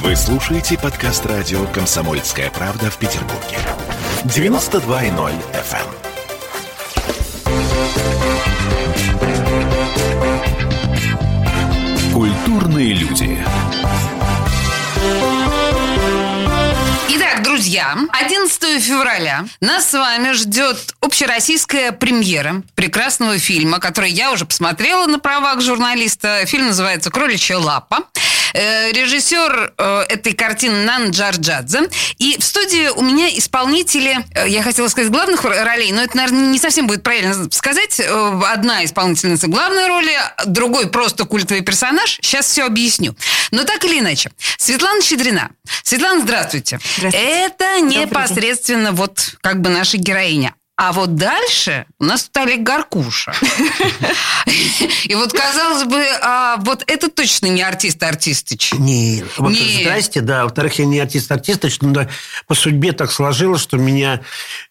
Вы слушаете подкаст радио «Комсомольская правда» в Петербурге. 92.0 FM. Культурные люди. Итак, друзья, 11 февраля нас с вами ждет общероссийская премьера прекрасного фильма, который я уже посмотрела на правах журналиста. Фильм называется «Кроличья лапа». Э, режиссер э, этой картины Нан Джарджадзе. И в студии у меня исполнители, э, я хотела сказать, главных ролей, но это, наверное, не совсем будет правильно сказать. Одна исполнительница главной роли, другой просто культовый персонаж. Сейчас все объясню. Но так или иначе. Светлана Щедрина. Светлана, здравствуйте. Здравствуйте. Это непосредственно вот как бы наша героиня. А вот дальше у нас тут Олег Гаркуша. И вот, казалось бы, а вот это точно не артист Артистыч. Не, вот здрасте, да. Во-вторых, я не артист Артистыч, но по судьбе так сложилось, что меня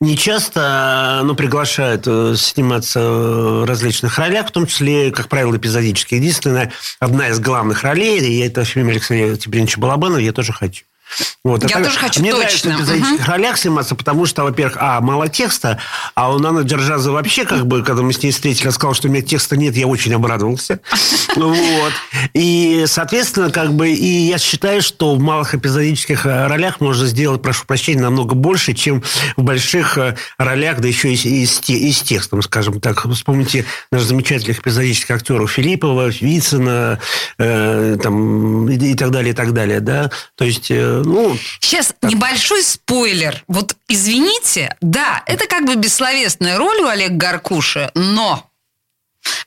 не часто ну, приглашают э, сниматься в различных ролях, в том числе, как правило, эпизодически. Единственная, одна из главных ролей, и это фильм Алексея Тибриновича Балабанова, я тоже хочу. Вот. Я так- тоже хочу, Мне точно. нравится в эпизодических ролях сниматься, потому что, во-первых, а, мало текста, а у Наны Джарджаза вообще, как бы, когда мы с ней встретились, она сказала, что у меня текста нет, я очень обрадовался. Вот. И, соответственно, как бы, и я считаю, что в малых эпизодических э, ролях можно сделать, прошу прощения, намного больше, чем в больших э, ролях, да еще и, с- и с, те- и с текстом, скажем так. Вспомните наших замечательных эпизодических актеров Филиппова, Вицина, э, там, и, и так далее, и так далее, да. То есть, э, ну, Сейчас небольшой спойлер. Вот извините, да, это как бы бессловесная роль у Олега Гаркуши, но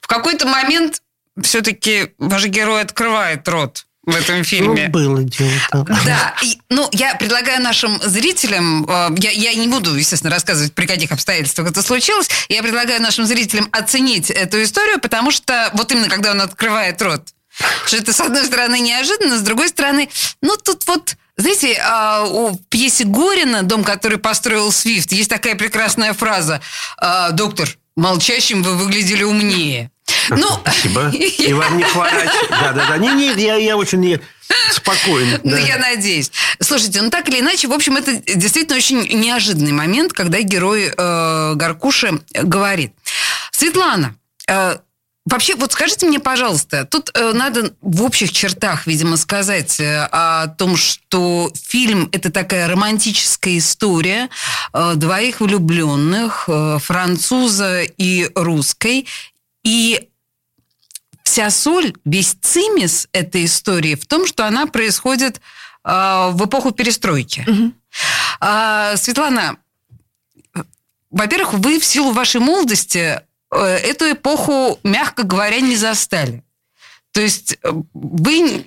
в какой-то момент все-таки ваш герой открывает рот в этом ну, фильме. было дело. так. Да, и, ну, я предлагаю нашим зрителям, э, я, я не буду, естественно, рассказывать, при каких обстоятельствах это случилось, я предлагаю нашим зрителям оценить эту историю, потому что вот именно когда он открывает рот, что это, с одной стороны, неожиданно, с другой стороны, ну, тут вот, знаете, а, у пьесе Горина «Дом, который построил Свифт» есть такая прекрасная фраза а, «Доктор, молчащим вы выглядели умнее». Ну, Спасибо. И вам не хворать. Да-да-да. Не-не, я, я очень спокоен. Ну, да. я надеюсь. Слушайте, ну так или иначе, в общем, это действительно очень неожиданный момент, когда герой э, Гаркуши говорит. Светлана, э, вообще, вот скажите мне, пожалуйста, тут э, надо в общих чертах, видимо, сказать э, о том, что фильм это такая романтическая история э, двоих влюбленных, э, француза и русской, и вся соль, весь цимис этой истории в том, что она происходит э, в эпоху перестройки. А, Светлана, во-первых, вы в силу вашей молодости э, эту эпоху, мягко говоря, не застали. То есть э, вы...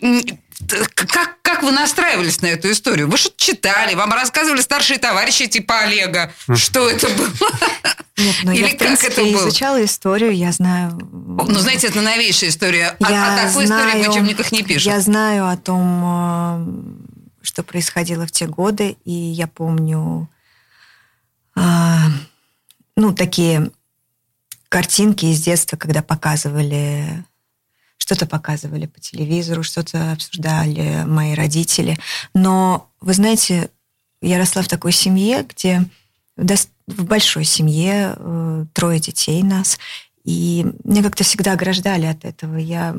Как, как вы настраивались на эту историю? Вы что-то читали, вам рассказывали старшие товарищи типа Олега, что это было? Нет, но Или я, в как принципе, это было? изучала историю, я знаю... Ну, знаете, это новейшая история. А, я а такой истории в знаю- учебниках не пишут. Я знаю о том, э, что происходило в те годы, и я помню, ну, такие картинки из детства, когда показывали что-то показывали по телевизору, что-то обсуждали мои родители. Но, вы знаете, я росла в такой семье, где в большой семье э, трое детей нас, и меня как-то всегда ограждали от этого. Я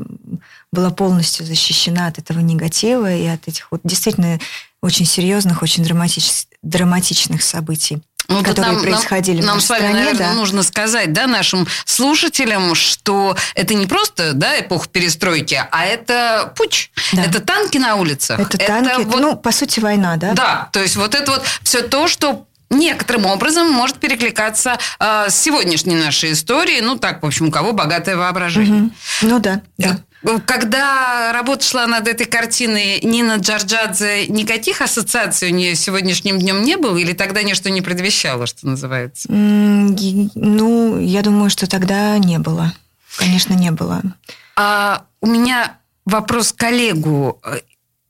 была полностью защищена от этого негатива и от этих вот действительно очень серьезных, очень драматич- драматичных событий. Ну, которые происходили в нам, нашей с вами, стране, наверное, да. нужно сказать, да, нашим слушателям, что это не просто, да, эпоха перестройки, а это путь, Да. это танки на улицах. Это танки, вот- ну, по сути, война, да? да, то есть вот это вот все то, что некоторым образом может перекликаться э, с сегодняшней нашей историей. Ну, так, в общем, у кого богатое воображение. Мгм. Ну да, да. Когда работа шла над этой картиной Нина Джорджадзе, никаких ассоциаций у нее сегодняшним днем не было? Или тогда ничто не предвещало, что называется? Ну, я думаю, что тогда не было. Конечно, не было. А у меня вопрос к коллегу.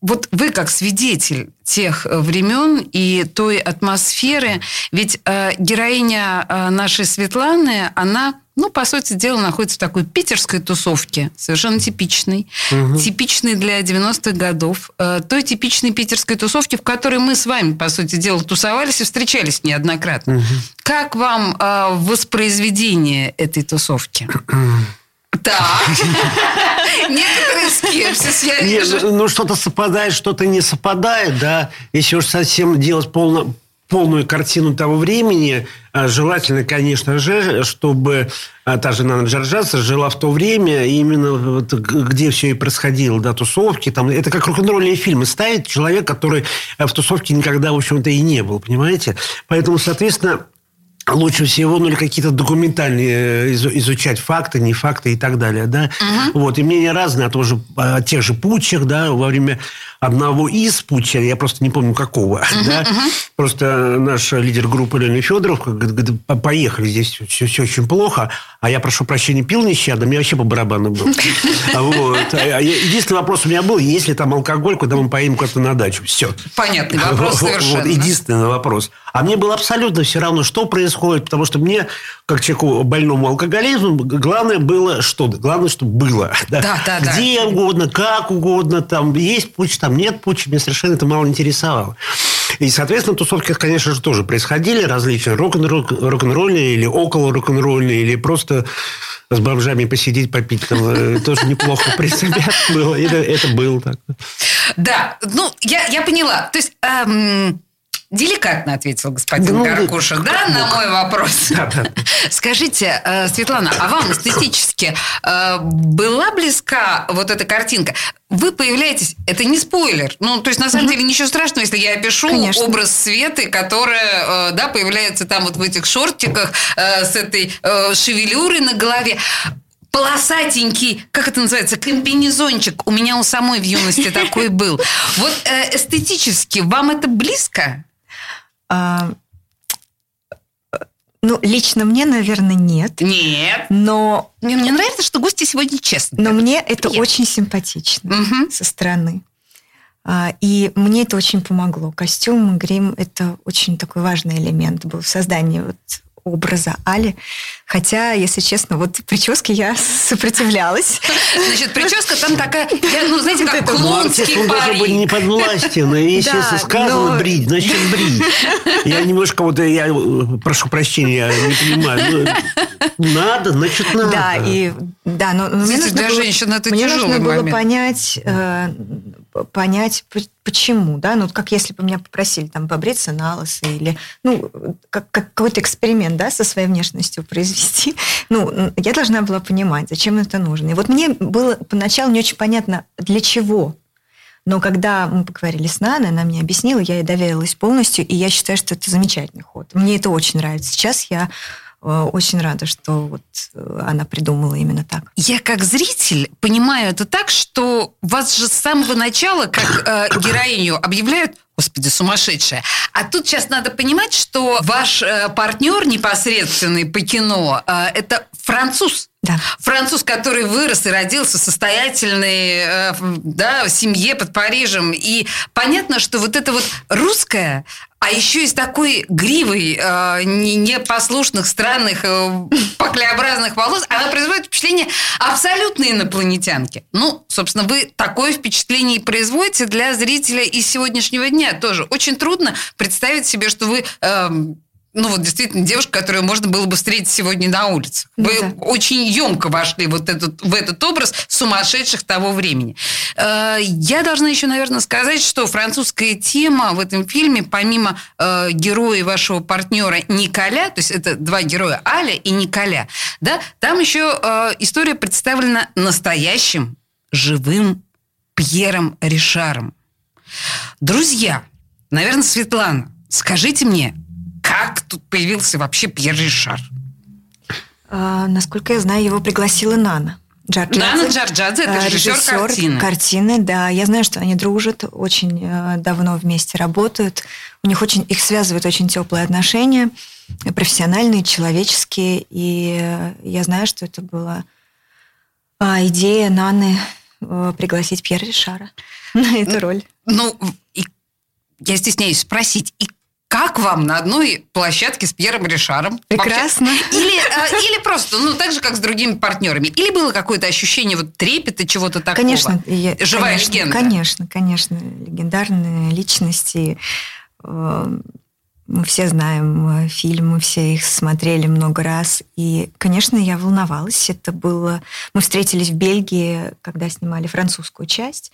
Вот вы как свидетель тех э, времен и той атмосферы, ведь э, героиня э, нашей Светланы, она ну, по сути дела, находится в такой питерской тусовке, совершенно типичной, угу. типичной для 90-х годов, э, той типичной питерской тусовки, в которой мы с вами, по сути дела, тусовались и встречались неоднократно. Угу. Как вам э, воспроизведение этой тусовки? Так. Некоторый скепсис я вижу. Ну, что-то совпадает, что-то не совпадает, да. Если уж совсем делать полно, полную картину того времени, а, желательно, конечно же, чтобы а, та же Нана Джорджаса жила в то время, именно вот, где все и происходило, да, тусовки. Там, это как рок-н-ролльные фильмы ставит человек, который а, в тусовке никогда, в общем-то, и не был, понимаете? Поэтому, соответственно, лучше всего, ну, или какие-то документальные э, изучать факты, не факты и так далее, да. Угу. Вот, и мнения разные о, тоже, о тех же путчах, да, во время одного из путча, я просто не помню какого, uh-huh, да, uh-huh. просто наш лидер группы Леня Федоров говорит, поехали, здесь все, все очень плохо, а я, прошу прощения, пил нещадно, мне вообще по барабану был. Вот. А единственный вопрос у меня был, есть ли там алкоголь, куда мы поедем куда-то на дачу. Все. Понятный вопрос совершенно. Единственный вопрос. А мне было абсолютно все равно, что происходит, потому что мне, как человеку больному алкоголизмом, главное было что? Главное, чтобы было. Да, да, да. Где да. угодно, как угодно, там есть путь, там нет пути, меня совершенно это мало интересовало. И, соответственно, тусовки, конечно же, тоже происходили различные рок-н-ролльные или около рок-н-ролльные, или просто с бомжами посидеть, попить. Там, э, тоже неплохо, в принципе, было. Это, это было так. Да, ну, я, я поняла. То есть... Эм Деликатно ответил господин ну, Каркуша, да, на мой вопрос. Да, да. Скажите, э, Светлана, а вам эстетически э, была близка вот эта картинка? Вы появляетесь, это не спойлер, ну, то есть, на самом угу. деле, ничего страшного, если я опишу Конечно. образ Светы, которая, э, да, появляется там вот в этих шортиках с этой шевелюрой на голове полосатенький, как это называется, комбинезончик. У меня у самой в юности такой был. Вот эстетически вам это близко? А, ну, лично мне, наверное, нет. Нет. Но... Мне, мне нравится, что гости сегодня честны. Но мне это Нет. очень симпатично угу. со стороны. А, и мне это очень помогло. Костюм, грим – это очень такой важный элемент был в создании вот образа Али. Хотя, если честно, вот прическе я сопротивлялась. Значит, прическа там такая, я, ну, знаете, как клоунский Он даже быть не подвластен. Если да, сказано но... брить, значит брить. Я немножко вот, я прошу прощения, я не понимаю. Ну, надо, значит надо. Да, и да, но, но мне нужно для было, женщин это мне нужно было понять, э, понять, почему, да, ну, как если бы меня попросили там побриться на лысо или, ну, как, как какой-то эксперимент, да, со своей внешностью произвести, ну, я должна была понимать, зачем это нужно. И вот мне было поначалу не очень понятно, для чего. Но когда мы поговорили с Наной, она мне объяснила, я ей доверилась полностью, и я считаю, что это замечательный ход. Мне это очень нравится. Сейчас я очень рада, что вот э, она придумала именно так. Я как зритель понимаю это так, что вас же с самого начала как э, героиню объявляют Господи, сумасшедшая. А тут сейчас надо понимать, что ваш э, партнер непосредственный по кино э, это француз. Да. Француз, который вырос и родился в состоятельной э, да, в семье под Парижем. И понятно, что вот это вот русское, а еще из такой гривой э, непослушных, странных, э, поклеобразных волос, она производит впечатление абсолютной инопланетянки. Ну, собственно, вы такое впечатление и производите для зрителя из сегодняшнего дня тоже. Очень трудно представить себе, что вы... Э, ну вот действительно девушка, которую можно было бы встретить сегодня на улице. Вы да. очень емко вошли вот этот, в этот образ сумасшедших того времени. Э, я должна еще, наверное, сказать, что французская тема в этом фильме, помимо э, героя вашего партнера Николя, то есть это два героя, Аля и Николя, да, там еще э, история представлена настоящим, живым Пьером Ришаром. Друзья, наверное, Светлана, скажите мне, как тут появился вообще Пьер Ришар? А, насколько я знаю, его пригласила Нана. Джорджадзе. Нана Джорджадзе, это а, режиссер, режиссер картины. картины. Да, я знаю, что они дружат, очень э, давно вместе работают. У них очень, их связывают очень теплые отношения, профессиональные, человеческие. И э, я знаю, что это была а, идея Наны э, пригласить Пьера Ришара на эту роль. Ну, и я стесняюсь спросить, и Как вам на одной площадке с Пьером Ришаром? Прекрасно. Вообще? Или, э, или просто, ну, так же, как с другими партнерами. Или было какое-то ощущение вот трепета, чего-то такого? Конечно. Я, Живая конечно, легенда. Конечно, конечно. Легендарные личности. Э, Мы все знаем э, фильмы, все их смотрели много раз. И, конечно, я волновалась. Это было... Мы встретились в Бельгии, когда снимали французскую часть.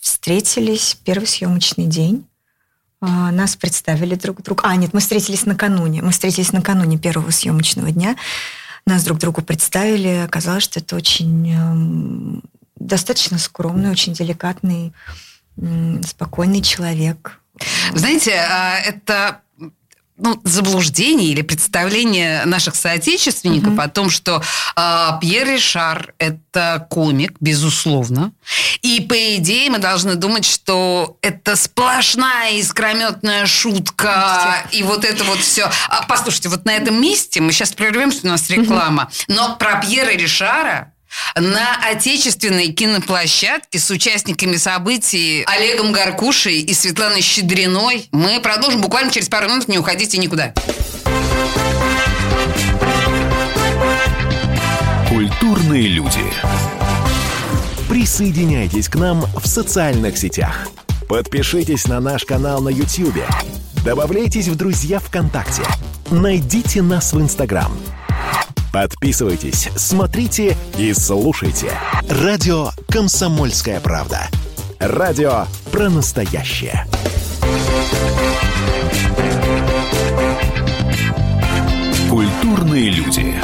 Встретились первый съемочный день. А, Нас представили друг другу. А, нет, мы встретились накануне. Мы встретились накануне первого съемочного дня. Нас друг другу представили. Оказалось, что это очень эм, достаточно скромный, очень деликатный, спокойный человек. Знаете, а, это ну, заблуждение или представление наших соотечественников Мгм. о том, что а, Пьер Ришар – это комик, безусловно. И, по идее, мы должны думать, что это сплошная искрометная шутка. И вот это вот все. А, послушайте, вот на этом месте мы сейчас прервемся, у нас реклама. Но про Пьера Ришара на отечественной киноплощадке с участниками событий Олегом Гаркушей и Светланой Щедриной мы продолжим буквально через пару минут. Не уходите никуда. Культурные люди. Присоединяйтесь к нам в социальных сетях. Подпишитесь на наш канал на YouTube. Добавляйтесь в друзья ВКонтакте. Найдите нас в Инстаграм. Подписывайтесь, смотрите и слушайте. Радио «Комсомольская правда». Радио про настоящее. Культурные люди.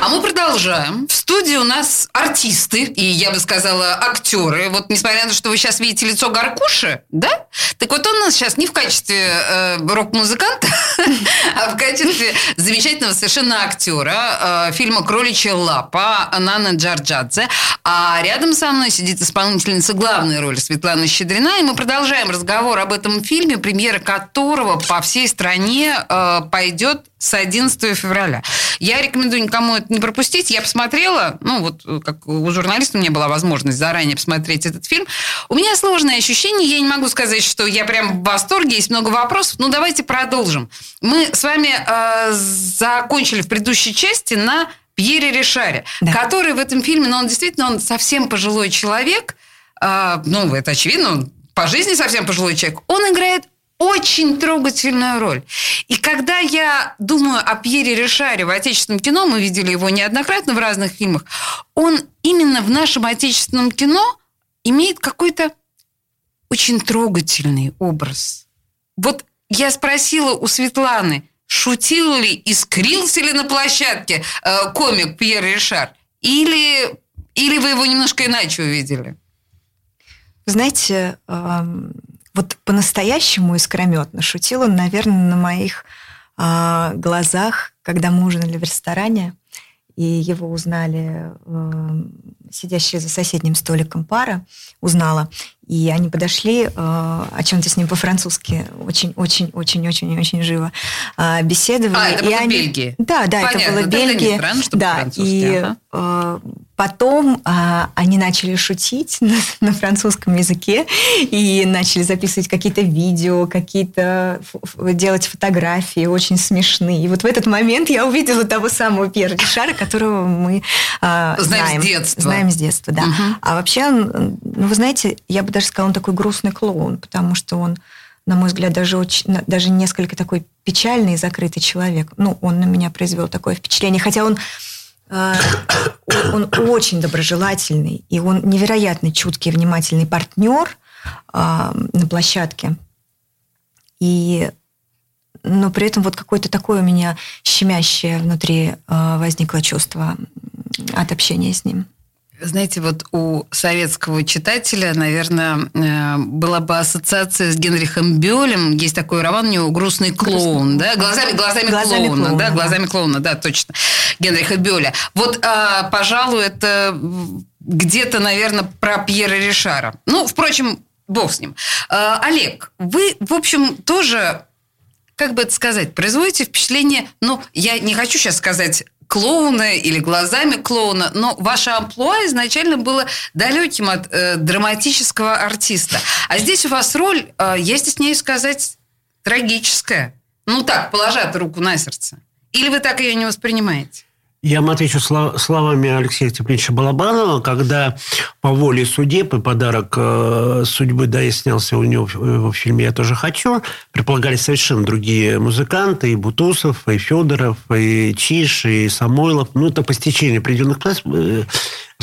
А мы продолжаем. В студии у нас артисты, и я бы сказала, актеры. Вот несмотря на то, что вы сейчас видите лицо Гаркуши, да? Так вот он у нас сейчас не в качестве э, рок-музыканта, а в качестве замечательного совершенно актера э, фильма «Кроличья лапа» Нана Джарджадзе. А рядом со мной сидит исполнительница главной роли Светлана Щедрина, и мы продолжаем разговор об этом фильме, премьера которого по всей стране э, пойдет с 11 февраля. Я рекомендую никому это не пропустить. Я посмотрела, ну вот как у журналиста у меня была возможность заранее посмотреть этот фильм. У меня сложное ощущение, я не могу сказать, что я прям в восторге, есть много вопросов. Ну давайте продолжим. Мы с вами э, закончили в предыдущей части на Пьере Ришаре, Да. который в этом фильме, ну он действительно, он совсем пожилой человек, э, ну это очевидно, он по жизни совсем пожилой человек, он играет очень трогательную роль. И когда я думаю о Пьере Ришаре в отечественном кино, мы видели его неоднократно в разных фильмах, он именно в нашем отечественном кино имеет какой-то очень трогательный образ. Вот я спросила у Светланы, шутил ли, искрился ли на площадке э, комик Пьер Ришар, или, или вы его немножко иначе увидели? Знаете, эм, вот по-настоящему искрометно шутил он, наверное, на моих а, глазах, когда мы ужинали в ресторане, и его узнали эм, сидящая за соседним столиком пара, узнала, и они подошли, э, о чем-то с ним по-французски очень-очень-очень-очень-очень живо э, беседовали. А, это И было в они- Бельгии? Да, да, Понятно, это было в Бельгии. правильно, что да, по-французски, и ага. э, потом а, они начали шутить на, на французском языке и начали записывать какие-то видео, какие-то делать фотографии очень смешные. И вот в этот момент я увидела того самого Пьера Ришара, которого мы а, Знаем с знаем. детства. Знаем с детства, да. Мгм. А вообще, ну, вы знаете, я бы даже сказала, он такой грустный клоун, потому что он, на мой взгляд, даже, очень, даже несколько такой печальный и закрытый человек. Ну, он на меня произвел такое впечатление. Хотя он, он, он очень доброжелательный, и он невероятно чуткий, внимательный партнер э, на площадке. И но при этом вот какое-то такое у меня щемящее внутри э, возникло чувство от общения с ним. Знаете, вот у советского читателя, наверное, э, была бы ассоциация с Генрихом Бёлем. Есть такой роман у него «Грустный клоун», Грустный да? Глазами, глазами, Глазами клоуна, клоуна, да? да. Глазами клоуна, да, точно. Генриха Бёля. Вот, а, пожалуй, это где-то, наверное, про Пьера Ришара. Ну, впрочем, бог с ним. А, Олег, вы, в общем, тоже как бы это сказать, производите впечатление, ну, я не хочу сейчас сказать клоуна или глазами клоуна, но ваше амплуа изначально было далеким от э, драматического артиста. А здесь у вас роль, э, я стесняюсь сказать, трагическая. Ну так, положа руку на сердце. Или вы так ее не воспринимаете? Я вам отвечу словами Алексея Степановича Балабанова, когда по воле судеб и подарок э, судьбы, да, я снялся у него в, в фильме «Я тоже хочу», предполагались совершенно другие музыканты, и Бутусов, и Федоров, и Чиш, и Самойлов. Ну, это по стечению определенных э,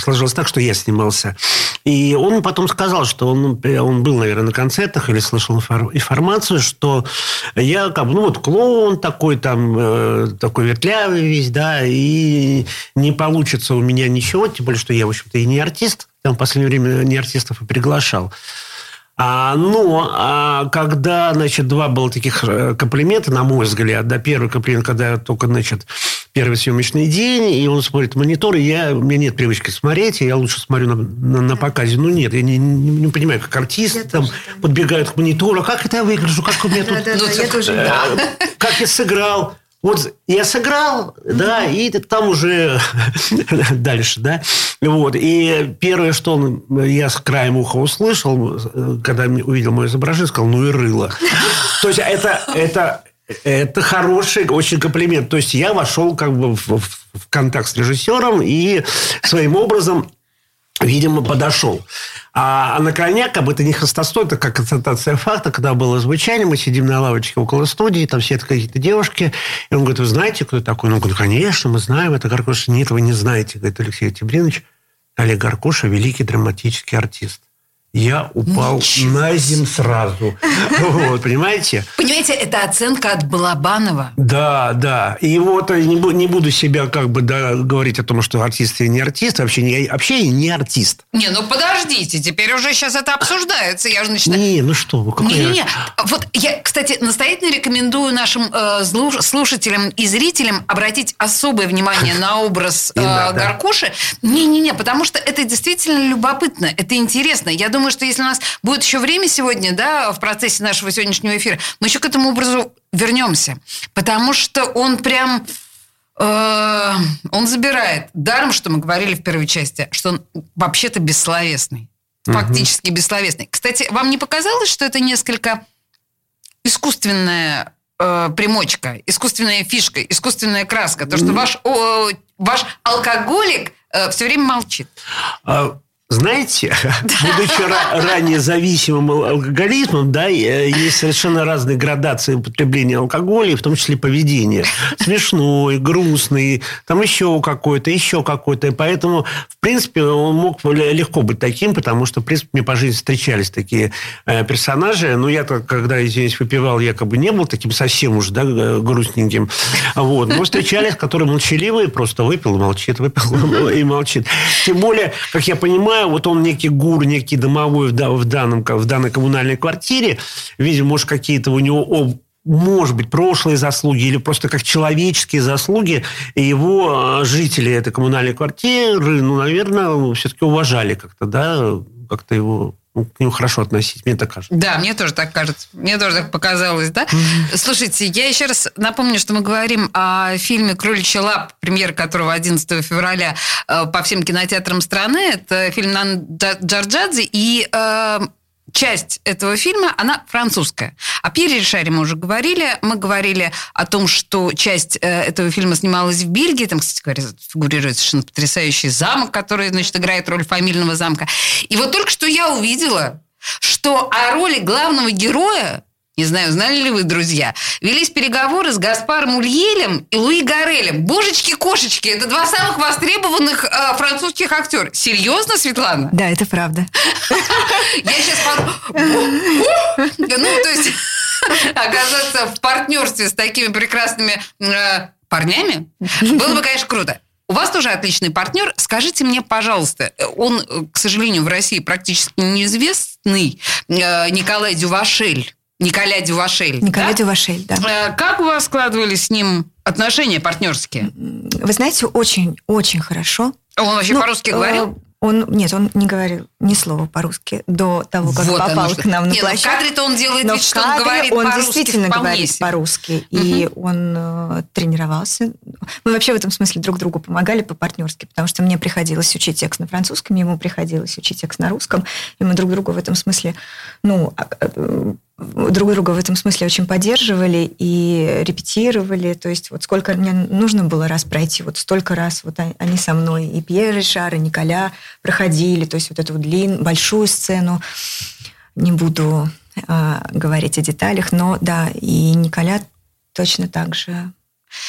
сложилось так, что я снимался. И он потом сказал, что он, он был, наверное, на концертах или слышал информацию, что я как ну вот клоун такой там, э, такой вертлявый весь, да, и не получится у меня ничего, тем более, что я, в общем-то, и не артист. Там в последнее время не артистов и приглашал. А, но а когда, значит, два было таких э, комплимента, на мой взгляд, да, первый комплимент, когда только, значит, первый съемочный день, и он смотрит монитор, и я, у меня нет привычки смотреть, и я лучше смотрю на, на, на показе. Ну, нет, я не, не, не понимаю, как артисты я там тоже, подбегают к монитору, как это я выгляжу, как у меня тут... Тоже, э, Как я сыграл. Вот я сыграл, mm-hmm. да, и там уже дальше, да. Вот. И первое, что он, я с краем уха услышал, когда увидел мое изображение, сказал, ну и рыло. То есть это, это, это хороший очень комплимент. То есть я вошел как бы в, в контакт с режиссером и своим образом видимо, подошел. А, а на коня, как бы это не хвостостой, это как констатация факта, когда было звучание, мы сидим на лавочке около студии, там все какие-то девушки, и он говорит, вы знаете, кто такой? Ну, говорит, конечно, мы знаем, это Гаркуша. Нет, вы не знаете, говорит Алексей Тибринович. Олег Гаркуша – великий драматический артист я упал Ничего. на землю сразу. Вот, понимаете? Понимаете, это оценка от Балабанова. Да, да. И вот не, не буду себя как бы да, говорить о том, что артист или не артист. Вообще, не, вообще я не артист. Не, ну подождите, теперь уже сейчас это обсуждается. Я уже начинаю... Не, ну что вы, Не, не, не. Вот я, кстати, настоятельно рекомендую нашим э, слушателям и зрителям обратить особое внимание на образ э, Гаркуши. Не-не-не, потому что это действительно любопытно, это интересно. Я думаю, думаю, что если у нас будет еще время сегодня, да, в процессе нашего сегодняшнего эфира, мы еще к этому образу вернемся. Потому что он прям... Э, он забирает. Даром, что мы говорили в первой части, что он вообще-то бессловесный. Фактически угу. бессловесный. Кстати, вам не показалось, что это несколько искусственная э, примочка, искусственная фишка, искусственная краска? То, что ваш, о, ваш алкоголик э, все время молчит. А, знаете, будучи ранее зависимым алкоголизмом, да, э, есть совершенно разные градации употребления алкоголя, в том числе поведения. Смешной, грустный, там еще какой-то, еще какой-то. Поэтому, в принципе, он мог легко быть таким, потому что, в принципе, мне по жизни встречались такие э, персонажи. Но я, когда, извиняюсь, выпивал, якобы не был таким совсем уж да, грустненьким. Вот. Но встречались, которые молчаливые, просто выпил, молчит, выпил и молчит. Тем более, как я понимаю, понимаю, вот он некий гур, некий домовой в, в, данном, в данной коммунальной квартире. Видимо, может, какие-то у него может быть, прошлые заслуги или просто как человеческие заслуги, его а, жители этой коммунальной квартиры, ну, наверное, все-таки уважали как-то, да, как-то его ну, к нему хорошо относить, мне так кажется. Да, мне тоже так кажется. Мне тоже так показалось, да? Mm-hmm. Слушайте, я еще раз напомню, что мы говорим о фильме «Кроличья лап», премьера которого 11 февраля э, по всем кинотеатрам страны. Это фильм Нан Джарджадзе. И э, часть этого фильма, она французская. О Пьере Ришаре мы уже говорили. Мы говорили о том, что часть э, этого фильма снималась в Бельгии. Там, кстати говоря, фигурирует совершенно потрясающий замок, который, значит, играет роль фамильного замка. И вот только что я увидела, что о роли главного героя не знаю, знали ли вы, друзья, велись переговоры с Гаспаром Ульелем и Луи Гарелем. Божечки-кошечки, это два самых востребованных э, французских актера. Серьезно, Светлана? Да, это правда. Я сейчас... Ну, то есть, оказаться в партнерстве с такими прекрасными э, парнями было бы, конечно, круто. У вас тоже отличный партнер. Скажите мне, пожалуйста, он, к сожалению, в России практически неизвестный э, Николай Дювашель. Николя Дювашель. Николя да? Дювашель, да. Э, как у вас складывались с ним отношения партнерские? Вы знаете, очень-очень хорошо. Он вообще ну, по-русски говорил? Он, нет, он не говорил ни слова по-русски до того, как Вот оно попал что. к нам на Не, ну в площадку. кадре-то он делает Но вид, в что он говорит он по-русски действительно говорит по-русски. И он э, тренировался. Мы вообще в этом смысле друг другу помогали по-партнерски, потому что мне приходилось учить текст на французском, ему приходилось учить текст на русском. И мы друг друга в этом смысле, ну, а, э, друг друга в этом смысле очень поддерживали и репетировали. То есть вот сколько мне нужно было раз пройти, вот столько раз вот они- со мной, и Пьер Ришар, и Николя проходили, то есть вот эту длин, большую сцену. Не буду а, говорить о деталях, но да, и Николя точно так же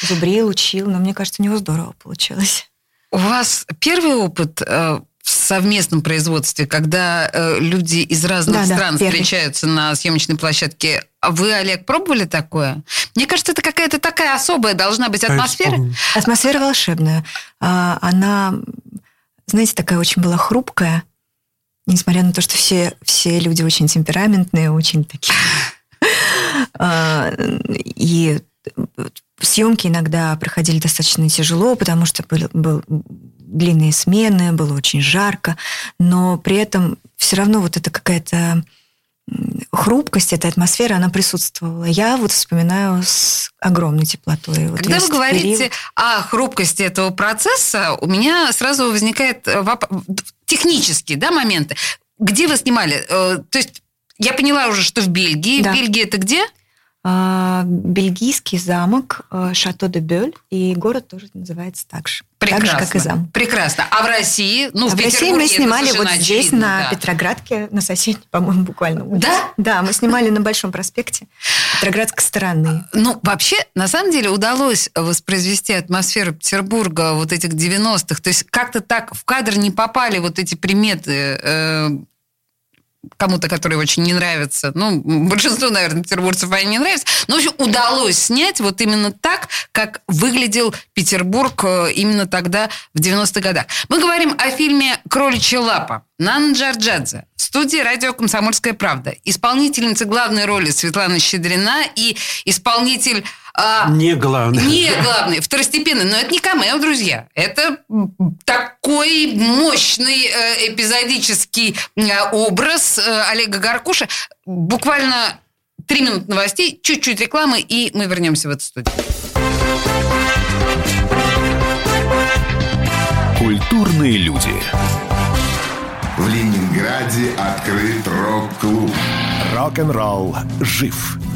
зубрил, учил, но мне кажется, у него здорово получилось. У вас первый опыт э, в совместном производстве, когда э, люди из разных Да, да, стран первый. встречаются на съемочной площадке. А Вы, Олег, пробовали такое? Мне кажется, это какая-то такая особая должна быть атмосфера. Атмосфера волшебная. А, Она, знаете, такая очень была хрупкая, несмотря на то, что все, все люди очень темпераментные, очень такие. А, И съемки иногда проходили достаточно тяжело, потому что были, был длинные смены, было очень жарко, но при этом все равно вот это какая-то хрупкость, эта атмосфера, она присутствовала. Я вот вспоминаю с огромной теплотой. Вот Когда вы говорите период. о хрупкости этого процесса, у меня сразу возникает э, воп- технические да, моменты. Где вы снимали? Э, То есть я поняла уже, что в Бельгии. Да. Бельгия это где? А, бельгийский замок э, Шато де Бёль, и город тоже называется так же. Прекрасно. Так же, как и замок. Прекрасно. А в России? Ну, а в в России мы снимали вот совершенно здесь, очевидно, на да. Петроградке, на соседней, по-моему, буквально. улице. Да? Да, мы снимали на Большом проспекте Петроградской стороны. Ну, вообще, на самом деле, удалось воспроизвести атмосферу Петербурга вот этих 90-х. То есть как-то так в кадр не попали вот эти приметы э, кому-то, которые очень не нравятся. Ну, большинству, наверное, петербуржцев они не нравятся. Но, в общем, удалось снять вот именно так, как выглядел Петербург э, именно тогда, в 90-х годах. Мы говорим о фильме «Кроличья лапа». Нана Джорджадзе. В студии радио «Комсомольская правда». Исполнительница главной роли Светлана Щедрина и исполнитель... а, Не главное. не главный, второстепенный, но это не камео, друзья. Это такой мощный э, эпизодический э, образ э, Олега Гаркуша. Буквально три минуты новостей, чуть-чуть рекламы, и мы вернемся в эту студию. Культурные люди. В Ленинграде открыт рок-клуб. Рок-н-ролл жив.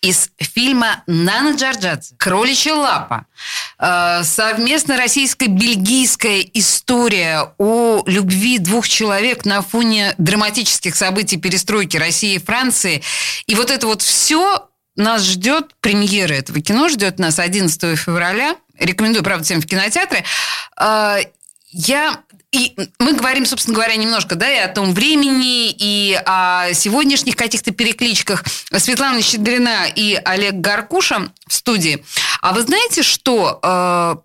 из фильма «Нана Джорджадзе. Кроличья лапа». Э, Совместно российско-бельгийская история о любви двух человек на фоне драматических событий перестройки России и Франции. И вот это вот все нас ждет, премьера этого кино ждет нас 11 февраля. Рекомендую, правда, всем в кинотеатры. Я и мы говорим, собственно говоря, немножко, да, и о том времени, и о сегодняшних каких-то перекличках. Светлана Щедрина и Олег Гаркуша в студии. А вы знаете, что э,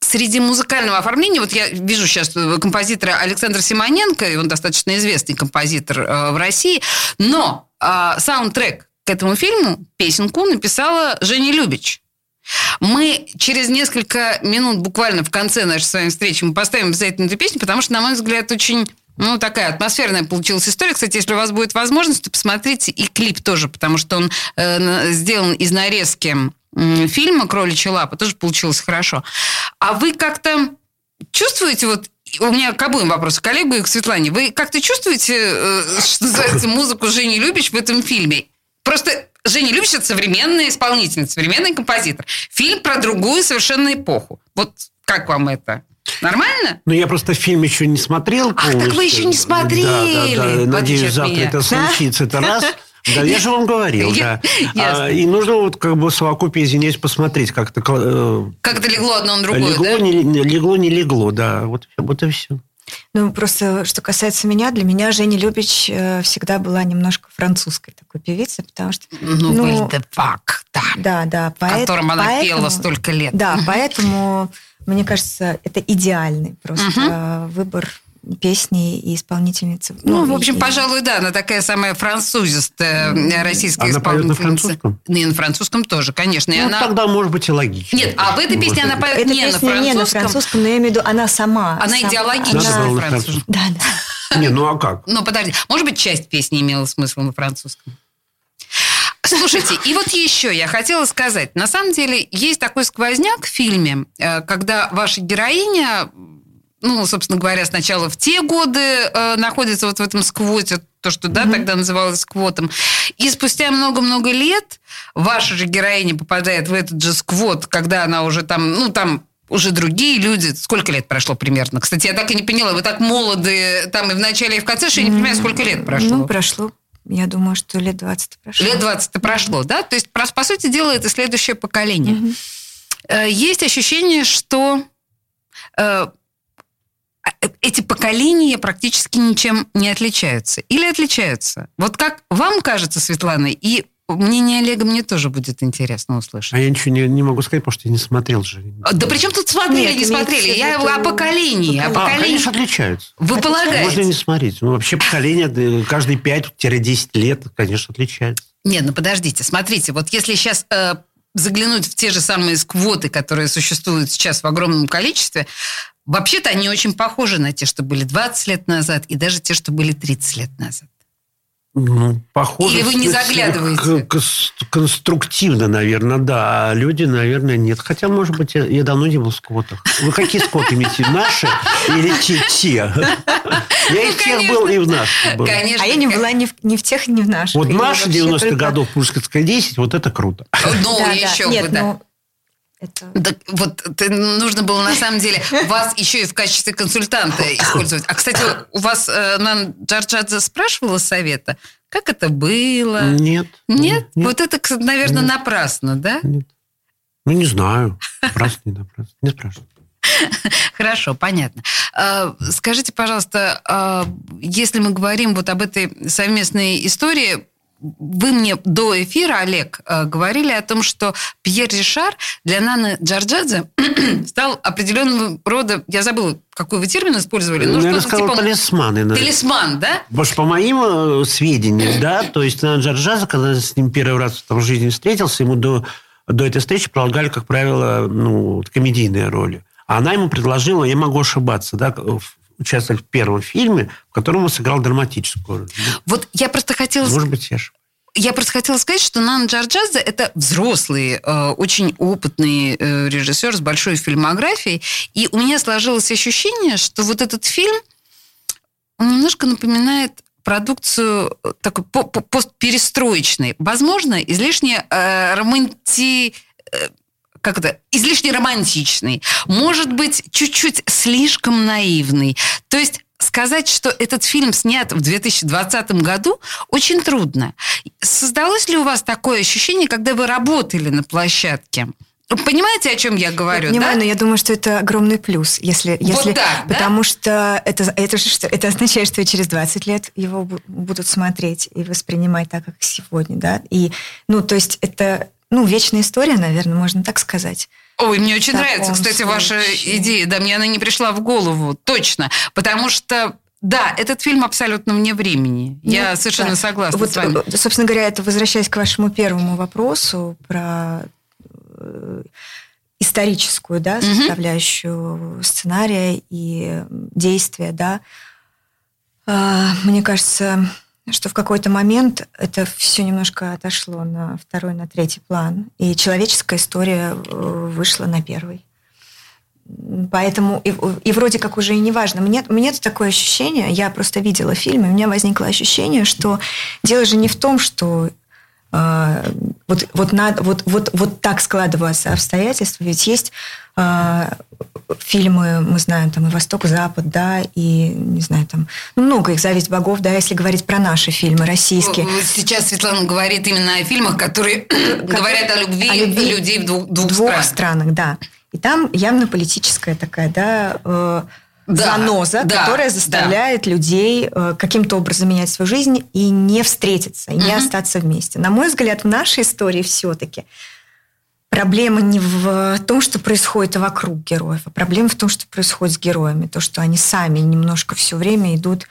среди музыкального оформления, вот я вижу сейчас композитора Александра Симоненко, и он достаточно известный композитор э, в России, но э, саундтрек к этому фильму, песенку, написала Женя Любич. Мы через несколько минут, буквально в конце нашей с вами встречи, мы поставим обязательно эту песню, потому что, на мой взгляд, очень ну, такая атмосферная получилась история. Кстати, если у вас будет возможность, то посмотрите и клип тоже, потому что он э, сделан из нарезки м, фильма «Кроличья лапа». Тоже получилось хорошо. А вы как-то чувствуете вот у меня к обоим вопрос, к коллегу и к Светлане. Вы как-то чувствуете, э, что называется, музыку Жени Любич в этом фильме? Просто Женя это современная исполнительница, современный композитор. Фильм про другую совершенно эпоху. Вот как вам это? Нормально? Ну, я просто фильм еще не смотрел Ах, так вы еще не смотрели. Да, да, да. Надеюсь, завтра меня. это случится. Это раз. Да, я же вам говорил, да. А, и нужно вот как бы в совокупе, извиняюсь, посмотреть, как это э, Как это легло одно на другое, легло, да? не- легло, не легло, да. Вот, вот и все. Ну, просто, что касается меня, для меня Женя Любич э, всегда была немножко французской такой певицей, потому что... Ну, Ну, Пак, да. Да, да. поэт- Которым она поэтому- пела столько лет. Да, поэтому, мне кажется, это идеальный просто э, выбор песни и исполнительницы. Ну, в и- общем, и- пожалуй, да, она такая самая французистая э, российская Она поет на исполнительница. французском? И на французском тоже, конечно. И Ну, она... тогда, может быть, и логично. Нет, а в этой песне она поет Эта не на песня не на французском. французском, но я имею в виду, она сама. Она сама- идеологично Надо было на французском. французском. Да, да. Не, ну а как? Ну, подожди. Может быть, часть песни имела смысл на французском. Слушайте, и вот еще я хотела сказать. На самом деле, есть такой сквозняк в фильме, э, когда ваша героиня, ну, собственно говоря, сначала в те годы э, находится вот в этом сквоте, то, что, да, тогда называлось сквотом, и спустя много-много лет ваша же героиня попадает в этот же сквот, когда она уже там, ну, там уже другие люди. Сколько лет прошло примерно? Кстати, я так и не поняла. Вы так молоды там и в начале, и в конце, что я не понимаю, сколько лет прошло. Ну, прошло. Я думаю, что лет 20 прошло. Лет 20 прошло, да? То есть, по, сути дела, это следующее поколение. Э, Есть ощущение, что э, эти поколения практически ничем не отличаются. Или отличаются? Вот как вам кажется, Светлана, и мнение Олега мне тоже будет интересно услышать. А я ничего не, не могу сказать, потому что я не смотрел же. А, Да при чем тут смотрели, Нет, не смотрели? Я виду о поколении. О А, поколении. конечно, отличаются. Вы Можно и полагаете? не смотреть. Ну, вообще поколение каждые 5-10 лет, конечно, отличается. Нет, ну подождите, смотрите, вот если сейчас э, заглянуть в те же самые сквоты, которые существуют сейчас в огромном количестве, вообще-то они очень похожи на те, что были 20 лет назад, и даже те, что были 30 лет назад. Ну, похоже. Или вы не заглядываете? конструктивно, наверное, да. А люди, наверное, нет. Хотя, может быть, я, я давно не был в сквотах. Вы какие сквоты имеете? Наши или те? те? Я и в тех был, и в наших был. Конечно. А я не была ни в, ни в тех, ни в наших. Вот наши вообще 90-х только- годов, Пушкинская 10, вот это круто. Ну, Да, да. еще Нет, бы, да. Это... Да, вот ты- нужно было на самом деле вас еще и в качестве консультанта использовать. А, кстати, у вас э, Нан Джарджадзе спрашивала совета, как это было? Нет. Нет? Вот это, наверное, Нет. напрасно, да? Нет. Ну, не знаю. Напрасно, не напрасно. Не спрашивай. Хорошо, понятно. А, Скажите, пожалуйста, а, если мы говорим вот об этой совместной истории, вы мне до эфира, Олег, а, говорили о том, что Пьер Ришар для Наны Джорджадзе стал определенного рода, я забыла, какой вы термин использовали, но Наверное, что-то сказал типа талисман. наверное. талисман, да? Потому что по моим э, сведениям, да, то есть на Джорджаза, когда я с ним первый раз в жизни встретился, ему до, до этой встречи предлагали, как правило, ну, комедийные роли. А она ему предложила, я могу ошибаться, да, участвовать в первом фильме, в котором он сыграл драматическую роль. Вот я просто хотела Может быть, я ошибаюсь. Я просто хотела сказать, что Нан Джорджадзе – это взрослый, э, очень опытный э, режиссер с большой фильмографией. И у меня сложилось ощущение, что вот этот фильм, он немножко напоминает продукцию э, такой по- по- постперестроечной. Возможно, излишне э, романти... как это, излишне романтичный, может быть, чуть-чуть слишком наивный. То есть сказать, что этот фильм снят в 2020 году, очень трудно. Создалось ли у вас такое ощущение, когда вы работали на площадке? Понимаете, о чем я говорю, Понимаю, да? но я думаю, что это огромный плюс, если, Вот если так, да? потому что это это что? Это означает, что через 20 лет его бу- будут смотреть и воспринимать так, как сегодня, да. И ну, то есть это ну вечная история, наверное, можно так сказать. Ой, мне очень нравится, кстати, ваша случае. идея. Да, мне она не пришла в голову, точно. Потому что, да, этот фильм абсолютно вне времени. Я Ну, совершенно да. согласна Вот, с вами. э, собственно говоря, это возвращаясь к вашему первому вопросу про э, историческую да, составляющую сценария и действия, да. А, Мне кажется, что в какой-то момент это все немножко отошло на второй, на третий план, и человеческая история э, вышла на первый. Поэтому и, и вроде как уже и не важно. Мне, меня такое ощущение, я просто видела фильм, и у меня возникло ощущение, что дело же не в том, что вот, вот, надо, вот, вот, вот так складываются обстоятельства. Ведь есть э, фильмы, мы знаем, там и Восток, и Запад, да, и, не знаю, там, ну, много их, «Зависть богов», да, если говорить про наши фильмы российские. Вот Сейчас Светлана говорит именно о фильмах, которые говорят о любви, о любви людей в двух, двух, двух странах. странах, да. И там явно политическая такая, да, э, Да, заноза, да, которая заставляет людей э, каким-то образом менять свою жизнь и не встретиться, и не Мгм. остаться вместе. На мой взгляд, в нашей истории все-таки проблема не в том, что происходит вокруг героев, а проблема в том, что происходит с героями. То, что они сами немножко все время идут,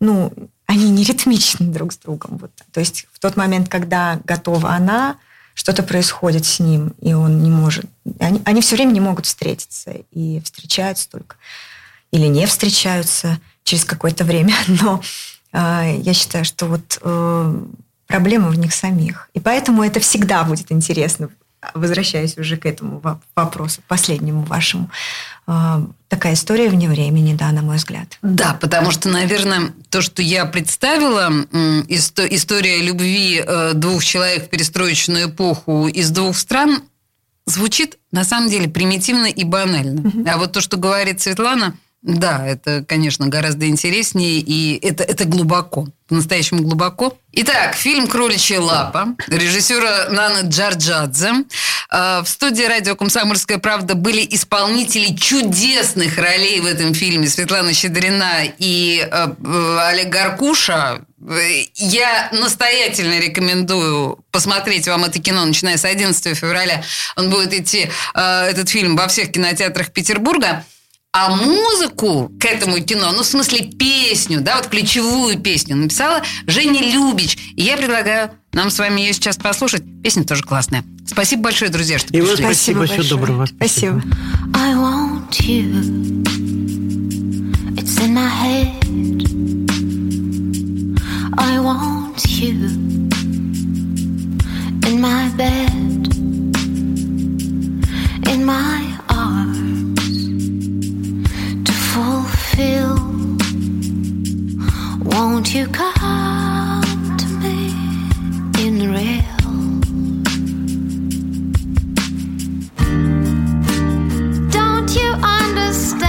ну, они не ритмичны друг с другом. Вот. То есть в тот момент, когда готова она, что-то происходит с ним, и он не может... Они, они все время не могут встретиться, и встречаются только. Или не встречаются через какое-то время. Но э, я считаю, что вот э, проблема в них самих. И поэтому это всегда будет интересно, возвращаясь уже к этому во- вопросу, последнему вашему. Э, такая история вне времени, да, на мой взгляд. Да, потому что, наверное, то, что я представила, история любви э, двух человек в перестроечную эпоху из двух стран, звучит на самом деле примитивно и банально. А вот то, что говорит Светлана, да, это, конечно, гораздо интереснее, и это, это глубоко, по-настоящему глубоко. Итак, фильм «Кроличья лапа» режиссера Нана Джарджадзе. Э, В студии радио «Комсомольская правда» были исполнители чудесных ролей в этом фильме Светлана Щедрина и э, э, Олег Гаркуша. Я настоятельно рекомендую посмотреть вам это кино, начиная с 11 февраля. Он будет идти, э, этот фильм, во всех кинотеатрах Петербурга. А музыку к этому кино, ну, в смысле, песню, да, вот ключевую песню написала Женя Любич. И я предлагаю нам с вами ее сейчас послушать. Песня тоже классная. Спасибо большое, друзья, что И вы пришли. спасибо, всего большое. доброго. Спасибо. I want you. It's in my head. I want you in my bed, in my Won't you come to me in real? Don't you understand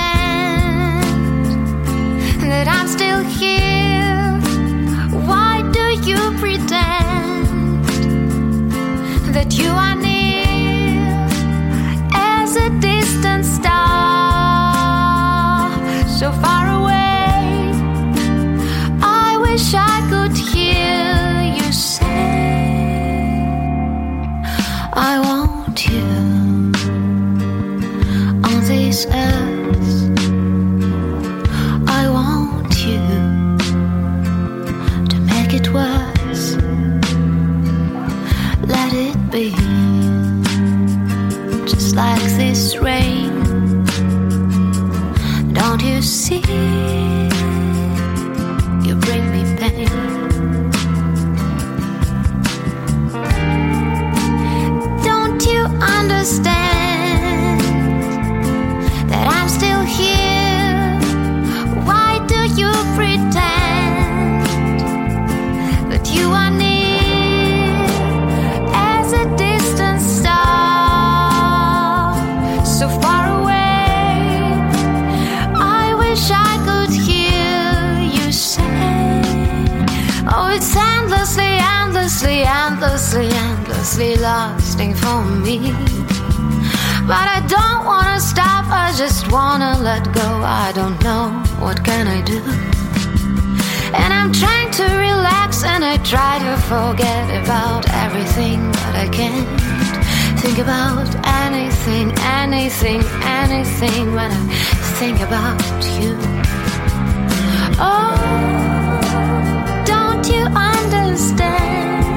that I'm still here? Why do you pretend that you are it's endlessly, endlessly, endlessly, endlessly lasting for me. But I don't wanna stop, I just wanna let go. I don't know what can I do. And I'm trying to relax and I try to forget about everything, but I can't think about anything, anything, anything when I think about you. Oh, understand